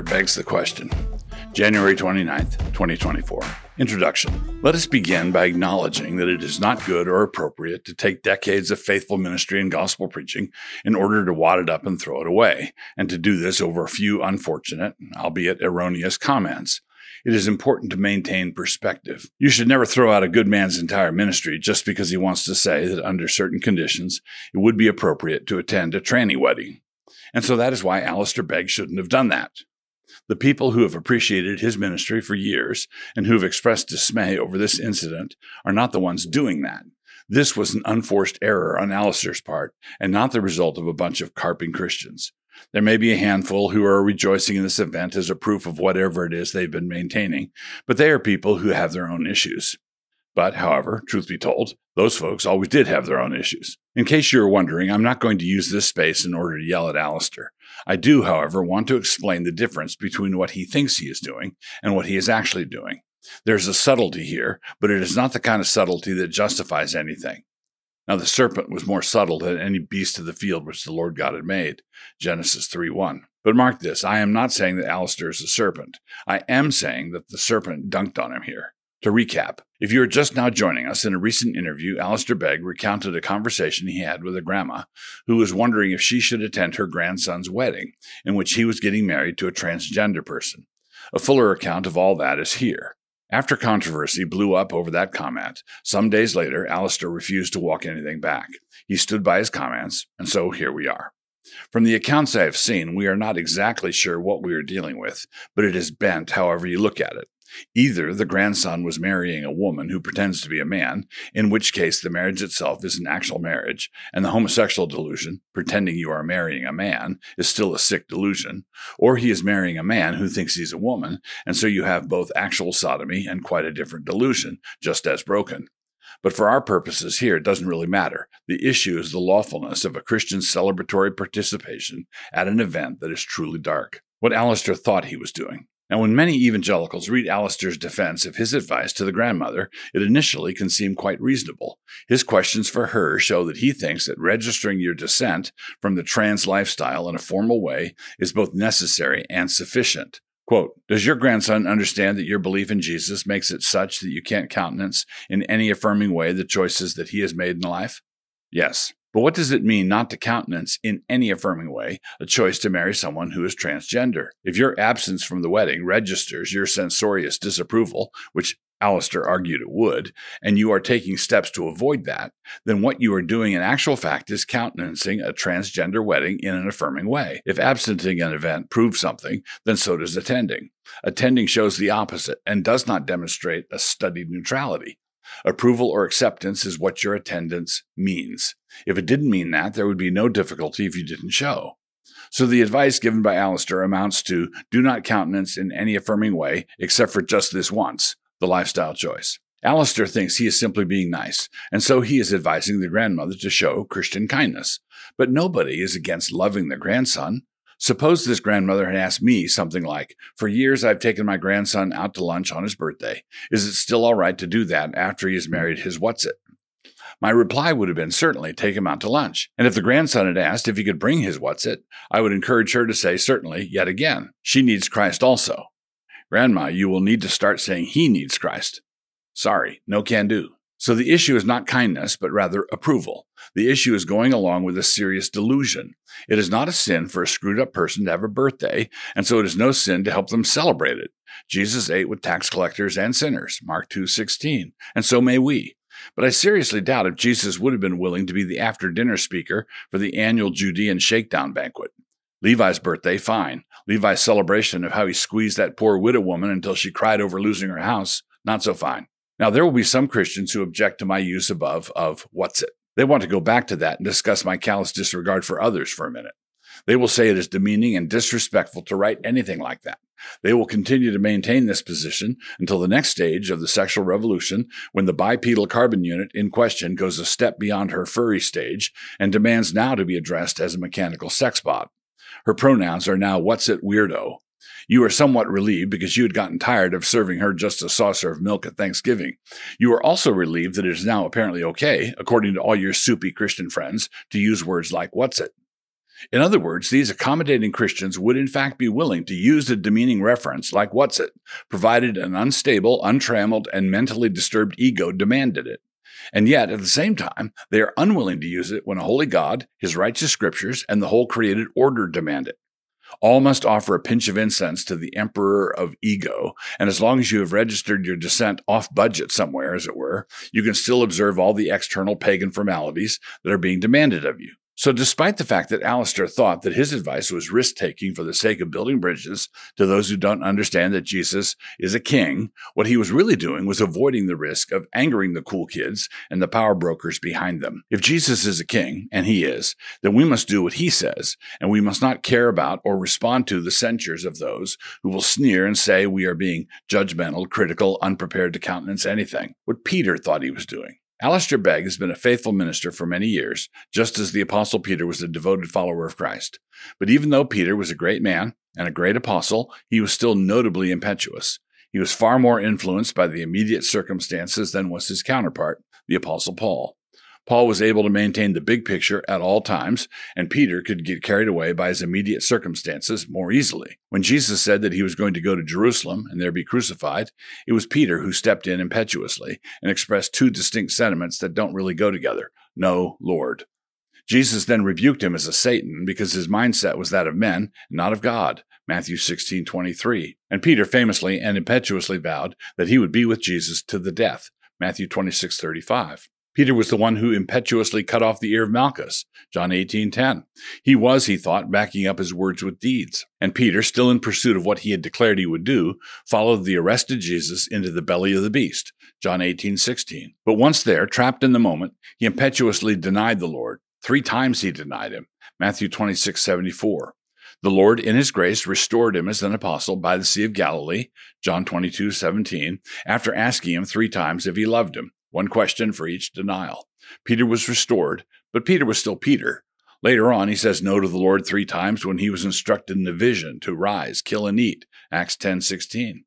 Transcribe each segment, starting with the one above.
Begs the question. January 29th, 2024. Introduction. Let us begin by acknowledging that it is not good or appropriate to take decades of faithful ministry and gospel preaching in order to wad it up and throw it away, and to do this over a few unfortunate, albeit erroneous, comments. It is important to maintain perspective. You should never throw out a good man's entire ministry just because he wants to say that under certain conditions it would be appropriate to attend a tranny wedding. And so that is why Alistair Begg shouldn't have done that. The people who have appreciated his ministry for years and who have expressed dismay over this incident are not the ones doing that. This was an unforced error on Alistair's part and not the result of a bunch of carping Christians. There may be a handful who are rejoicing in this event as a proof of whatever it is they've been maintaining, but they are people who have their own issues. But, however, truth be told, those folks always did have their own issues. In case you're wondering, I'm not going to use this space in order to yell at Alistair. I do, however, want to explain the difference between what he thinks he is doing and what he is actually doing. There's a subtlety here, but it is not the kind of subtlety that justifies anything. Now the serpent was more subtle than any beast of the field which the Lord God had made. Genesis 3 1. But mark this, I am not saying that Alistair is a serpent. I am saying that the serpent dunked on him here. To recap, if you are just now joining us, in a recent interview, Alistair Begg recounted a conversation he had with a grandma who was wondering if she should attend her grandson's wedding, in which he was getting married to a transgender person. A fuller account of all that is here. After controversy blew up over that comment, some days later, Alistair refused to walk anything back. He stood by his comments, and so here we are. From the accounts I have seen, we are not exactly sure what we are dealing with, but it is bent however you look at it. Either the grandson was marrying a woman who pretends to be a man, in which case the marriage itself is an actual marriage, and the homosexual delusion, pretending you are marrying a man, is still a sick delusion, or he is marrying a man who thinks he's a woman, and so you have both actual sodomy and quite a different delusion, just as broken. But for our purposes here, it doesn't really matter. The issue is the lawfulness of a Christian's celebratory participation at an event that is truly dark. What Alistair thought he was doing. Now, when many evangelicals read Alistair's defense of his advice to the grandmother, it initially can seem quite reasonable. His questions for her show that he thinks that registering your dissent from the trans lifestyle in a formal way is both necessary and sufficient. Quote, Does your grandson understand that your belief in Jesus makes it such that you can't countenance in any affirming way the choices that he has made in life? Yes. But what does it mean not to countenance in any affirming way a choice to marry someone who is transgender? If your absence from the wedding registers your censorious disapproval, which Alistair argued it would, and you are taking steps to avoid that, then what you are doing in actual fact is countenancing a transgender wedding in an affirming way. If absenting an event proves something, then so does attending. Attending shows the opposite and does not demonstrate a studied neutrality. Approval or acceptance is what your attendance means. If it didn't mean that, there would be no difficulty if you didn't show. So the advice given by Alistair amounts to do not countenance in any affirming way except for just this once, the lifestyle choice. Alistair thinks he is simply being nice, and so he is advising the grandmother to show Christian kindness. But nobody is against loving the grandson. Suppose this grandmother had asked me something like, For years I've taken my grandson out to lunch on his birthday. Is it still all right to do that after he has married his what's it? My reply would have been certainly take him out to lunch. And if the grandson had asked if he could bring his what's it, I would encourage her to say certainly yet again. She needs Christ also. Grandma, you will need to start saying he needs Christ. Sorry, no can do. So the issue is not kindness, but rather approval. The issue is going along with a serious delusion. It is not a sin for a screwed up person to have a birthday, and so it is no sin to help them celebrate it. Jesus ate with tax collectors and sinners, Mark 2:16, and so may we. But I seriously doubt if Jesus would have been willing to be the after dinner speaker for the annual Judean shakedown banquet. Levi's birthday, fine. Levi's celebration of how he squeezed that poor widow woman until she cried over losing her house, not so fine. Now, there will be some Christians who object to my use above of what's it. They want to go back to that and discuss my callous disregard for others for a minute. They will say it is demeaning and disrespectful to write anything like that. They will continue to maintain this position until the next stage of the sexual revolution, when the bipedal carbon unit in question goes a step beyond her furry stage and demands now to be addressed as a mechanical sex bot. Her pronouns are now what's it weirdo, you are somewhat relieved because you had gotten tired of serving her just a saucer of milk at Thanksgiving. You are also relieved that it is now apparently okay, according to all your soupy Christian friends, to use words like what's it. In other words, these accommodating Christians would in fact be willing to use a demeaning reference like what's it, provided an unstable, untrammeled, and mentally disturbed ego demanded it. And yet, at the same time, they are unwilling to use it when a holy God, his righteous scriptures, and the whole created order demand it. All must offer a pinch of incense to the emperor of ego, and as long as you have registered your dissent off budget somewhere, as it were, you can still observe all the external pagan formalities that are being demanded of you. So, despite the fact that Alistair thought that his advice was risk taking for the sake of building bridges to those who don't understand that Jesus is a king, what he was really doing was avoiding the risk of angering the cool kids and the power brokers behind them. If Jesus is a king, and he is, then we must do what he says, and we must not care about or respond to the censures of those who will sneer and say we are being judgmental, critical, unprepared to countenance anything. What Peter thought he was doing. Alistair Begg has been a faithful minister for many years, just as the Apostle Peter was a devoted follower of Christ. But even though Peter was a great man and a great apostle, he was still notably impetuous. He was far more influenced by the immediate circumstances than was his counterpart, the Apostle Paul. Paul was able to maintain the big picture at all times, and Peter could get carried away by his immediate circumstances more easily. When Jesus said that he was going to go to Jerusalem and there be crucified, it was Peter who stepped in impetuously and expressed two distinct sentiments that don't really go together No, Lord. Jesus then rebuked him as a Satan because his mindset was that of men, not of God. Matthew 16:23. And Peter famously and impetuously vowed that he would be with Jesus to the death. Matthew 26, 35. Peter was the one who impetuously cut off the ear of Malchus, John 18:10. He was, he thought, backing up his words with deeds. And Peter, still in pursuit of what he had declared he would do, followed the arrested Jesus into the belly of the beast, John 18:16. But once there, trapped in the moment, he impetuously denied the Lord. 3 times he denied him, Matthew 26:74. The Lord, in his grace, restored him as an apostle by the Sea of Galilee, John 22, 17, after asking him three times if he loved him, one question for each denial. Peter was restored, but Peter was still Peter. Later on, he says no to the Lord three times when he was instructed in the vision to rise, kill, and eat. Acts 10 16.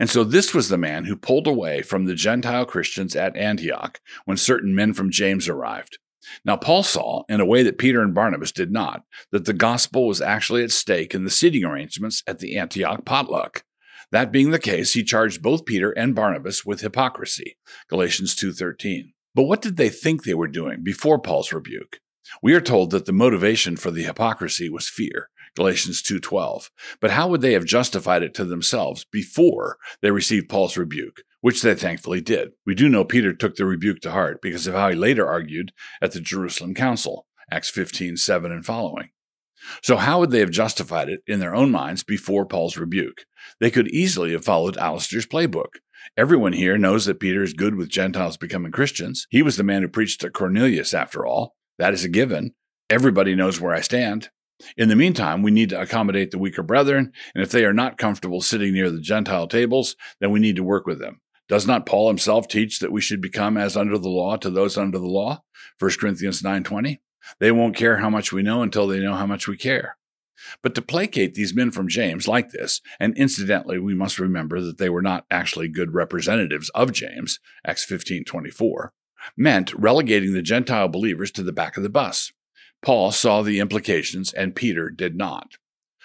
And so this was the man who pulled away from the Gentile Christians at Antioch when certain men from James arrived. Now, Paul saw, in a way that Peter and Barnabas did not, that the gospel was actually at stake in the seating arrangements at the Antioch potluck. That being the case, he charged both Peter and Barnabas with hypocrisy. Galatians 2:13. But what did they think they were doing before Paul's rebuke? We are told that the motivation for the hypocrisy was fear. Galatians 2:12. But how would they have justified it to themselves before they received Paul's rebuke, which they thankfully did? We do know Peter took the rebuke to heart because of how he later argued at the Jerusalem Council, Acts 15:7 and following. So, how would they have justified it in their own minds before Paul's rebuke? They could easily have followed Alistair's playbook. Everyone here knows that Peter is good with Gentiles becoming Christians. He was the man who preached to Cornelius, after all. That is a given. Everybody knows where I stand. In the meantime, we need to accommodate the weaker brethren, and if they are not comfortable sitting near the Gentile tables, then we need to work with them. Does not Paul himself teach that we should become as under the law to those under the law? 1 Corinthians 9:20. They won't care how much we know until they know how much we care. But to placate these men from James like this, and incidentally, we must remember that they were not actually good representatives of James, Acts 15:24, meant relegating the Gentile believers to the back of the bus. Paul saw the implications and Peter did not.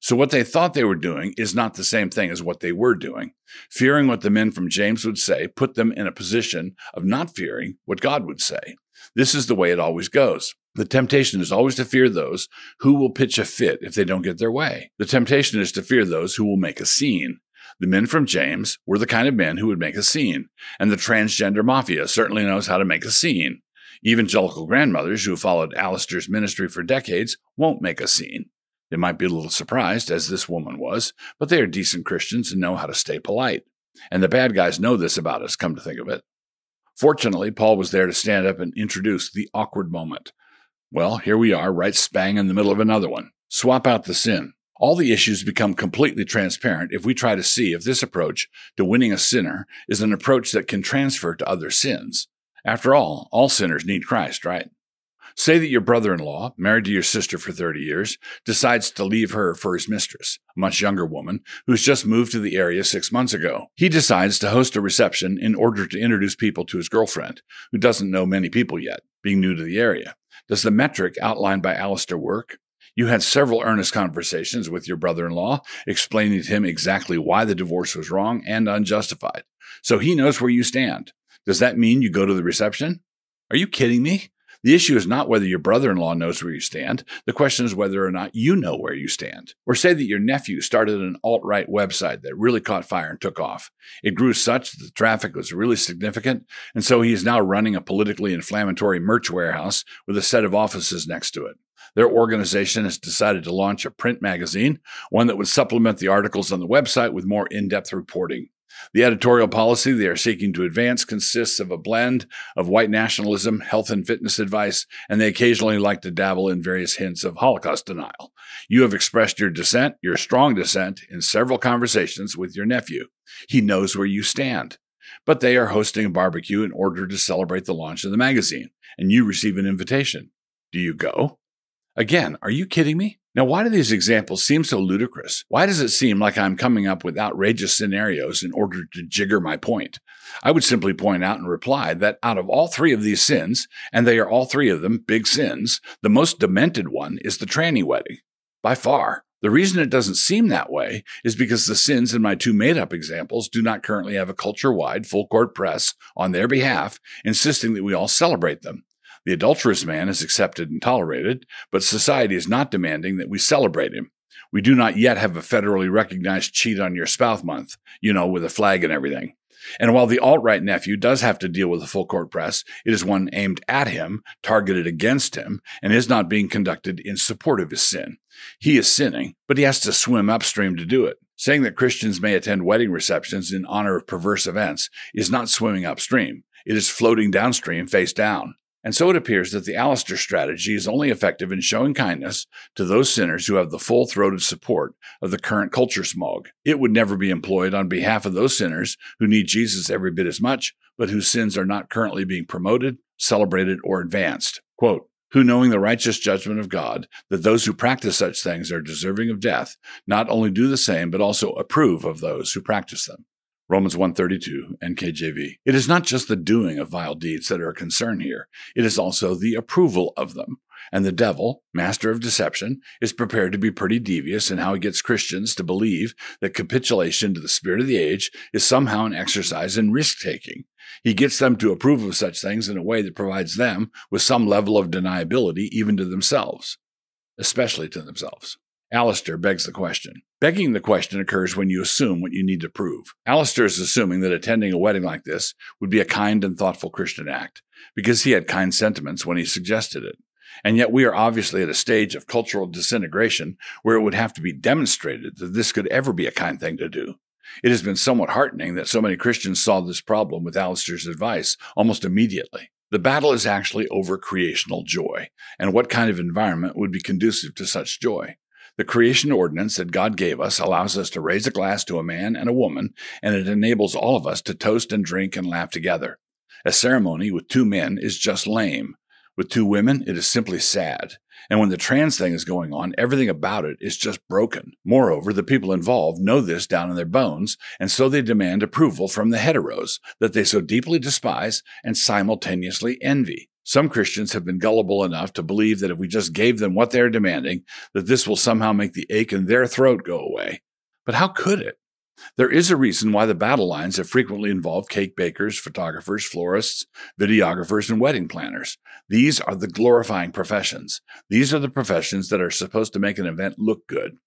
So what they thought they were doing is not the same thing as what they were doing. Fearing what the men from James would say put them in a position of not fearing what God would say. This is the way it always goes. The temptation is always to fear those who will pitch a fit if they don't get their way. The temptation is to fear those who will make a scene. The men from James were the kind of men who would make a scene, and the transgender mafia certainly knows how to make a scene. Evangelical grandmothers who followed Alistair's ministry for decades won't make a scene. They might be a little surprised, as this woman was, but they are decent Christians and know how to stay polite. And the bad guys know this about us, come to think of it. Fortunately, Paul was there to stand up and introduce the awkward moment. Well, here we are, right spang in the middle of another one. Swap out the sin. All the issues become completely transparent if we try to see if this approach to winning a sinner is an approach that can transfer to other sins. After all, all sinners need Christ, right? Say that your brother in law, married to your sister for 30 years, decides to leave her for his mistress, a much younger woman who's just moved to the area six months ago. He decides to host a reception in order to introduce people to his girlfriend, who doesn't know many people yet, being new to the area. Does the metric outlined by Alistair work? You had several earnest conversations with your brother in law, explaining to him exactly why the divorce was wrong and unjustified. So he knows where you stand. Does that mean you go to the reception? Are you kidding me? The issue is not whether your brother in law knows where you stand. The question is whether or not you know where you stand. Or say that your nephew started an alt right website that really caught fire and took off. It grew such that the traffic was really significant, and so he is now running a politically inflammatory merch warehouse with a set of offices next to it. Their organization has decided to launch a print magazine, one that would supplement the articles on the website with more in depth reporting. The editorial policy they are seeking to advance consists of a blend of white nationalism, health and fitness advice, and they occasionally like to dabble in various hints of Holocaust denial. You have expressed your dissent, your strong dissent, in several conversations with your nephew. He knows where you stand. But they are hosting a barbecue in order to celebrate the launch of the magazine, and you receive an invitation. Do you go? Again, are you kidding me? Now, why do these examples seem so ludicrous? Why does it seem like I'm coming up with outrageous scenarios in order to jigger my point? I would simply point out and reply that out of all three of these sins, and they are all three of them big sins, the most demented one is the tranny wedding. By far. The reason it doesn't seem that way is because the sins in my two made up examples do not currently have a culture wide full court press on their behalf insisting that we all celebrate them. The adulterous man is accepted and tolerated, but society is not demanding that we celebrate him. We do not yet have a federally recognized cheat on your spouse month, you know, with a flag and everything. And while the alt right nephew does have to deal with a full court press, it is one aimed at him, targeted against him, and is not being conducted in support of his sin. He is sinning, but he has to swim upstream to do it. Saying that Christians may attend wedding receptions in honor of perverse events is not swimming upstream. It is floating downstream face down. And so it appears that the Alistair strategy is only effective in showing kindness to those sinners who have the full throated support of the current culture smog. It would never be employed on behalf of those sinners who need Jesus every bit as much, but whose sins are not currently being promoted, celebrated, or advanced. Quote, who knowing the righteous judgment of God, that those who practice such things are deserving of death, not only do the same, but also approve of those who practice them. Romans 132 NKJV. It is not just the doing of vile deeds that are a concern here. It is also the approval of them. And the devil, master of deception, is prepared to be pretty devious in how he gets Christians to believe that capitulation to the spirit of the age is somehow an exercise in risk taking. He gets them to approve of such things in a way that provides them with some level of deniability even to themselves, especially to themselves. Alistair begs the question. Begging the question occurs when you assume what you need to prove. Alistair is assuming that attending a wedding like this would be a kind and thoughtful Christian act, because he had kind sentiments when he suggested it. And yet we are obviously at a stage of cultural disintegration where it would have to be demonstrated that this could ever be a kind thing to do. It has been somewhat heartening that so many Christians saw this problem with Alistair's advice almost immediately. The battle is actually over creational joy, and what kind of environment would be conducive to such joy. The creation ordinance that God gave us allows us to raise a glass to a man and a woman, and it enables all of us to toast and drink and laugh together. A ceremony with two men is just lame. With two women, it is simply sad. And when the trans thing is going on, everything about it is just broken. Moreover, the people involved know this down in their bones, and so they demand approval from the heteros that they so deeply despise and simultaneously envy. Some Christians have been gullible enough to believe that if we just gave them what they're demanding, that this will somehow make the ache in their throat go away. But how could it? There is a reason why the battle lines have frequently involved cake bakers, photographers, florists, videographers, and wedding planners. These are the glorifying professions. These are the professions that are supposed to make an event look good.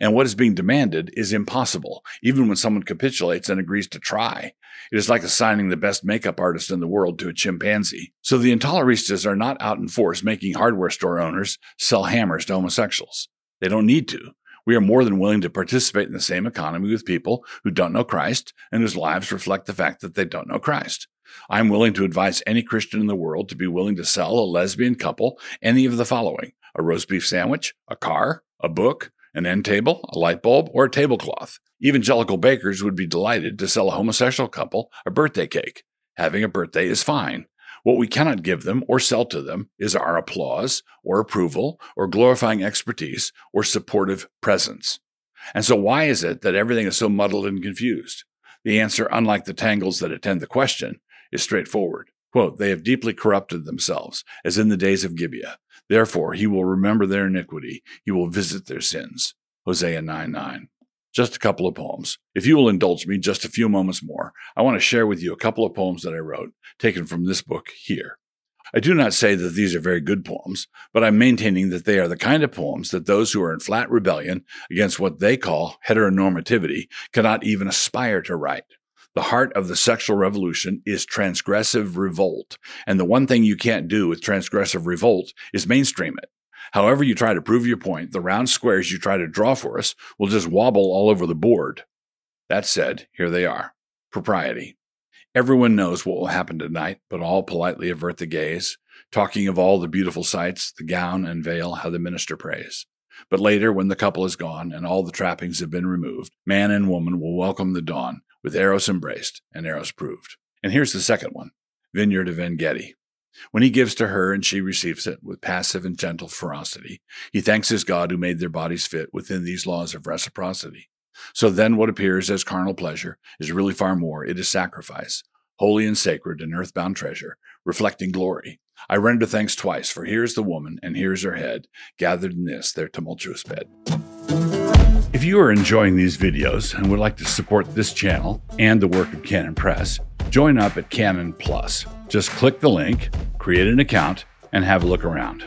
And what is being demanded is impossible, even when someone capitulates and agrees to try. It is like assigning the best makeup artist in the world to a chimpanzee. So the Intoleristas are not out in force making hardware store owners sell hammers to homosexuals. They don't need to. We are more than willing to participate in the same economy with people who don't know Christ and whose lives reflect the fact that they don't know Christ. I'm willing to advise any Christian in the world to be willing to sell a lesbian couple any of the following a roast beef sandwich, a car, a book, an end table, a light bulb, or a tablecloth. Evangelical bakers would be delighted to sell a homosexual couple a birthday cake. Having a birthday is fine. What we cannot give them or sell to them is our applause or approval or glorifying expertise or supportive presence. And so, why is it that everything is so muddled and confused? The answer, unlike the tangles that attend the question, is straightforward. Quote, They have deeply corrupted themselves, as in the days of Gibeah. Therefore, he will remember their iniquity. He will visit their sins. Hosea 9 9. Just a couple of poems. If you will indulge me just a few moments more, I want to share with you a couple of poems that I wrote, taken from this book here. I do not say that these are very good poems, but I'm maintaining that they are the kind of poems that those who are in flat rebellion against what they call heteronormativity cannot even aspire to write. The heart of the sexual revolution is transgressive revolt. And the one thing you can't do with transgressive revolt is mainstream it. However, you try to prove your point, the round squares you try to draw for us will just wobble all over the board. That said, here they are propriety. Everyone knows what will happen tonight, but all politely avert the gaze, talking of all the beautiful sights, the gown and veil, how the minister prays. But later, when the couple is gone and all the trappings have been removed, man and woman will welcome the dawn with Eros embraced and Eros proved. And here's the second one Vineyard of Engedi. When he gives to her and she receives it with passive and gentle ferocity, he thanks his God who made their bodies fit within these laws of reciprocity. So then, what appears as carnal pleasure is really far more. It is sacrifice, holy and sacred, and earthbound treasure, reflecting glory. I render thanks twice, for here's the woman, and here's her head, gathered in this, their tumultuous bed. If you are enjoying these videos and would like to support this channel and the work of Canon Press, join up at Canon Plus. Just click the link, create an account, and have a look around.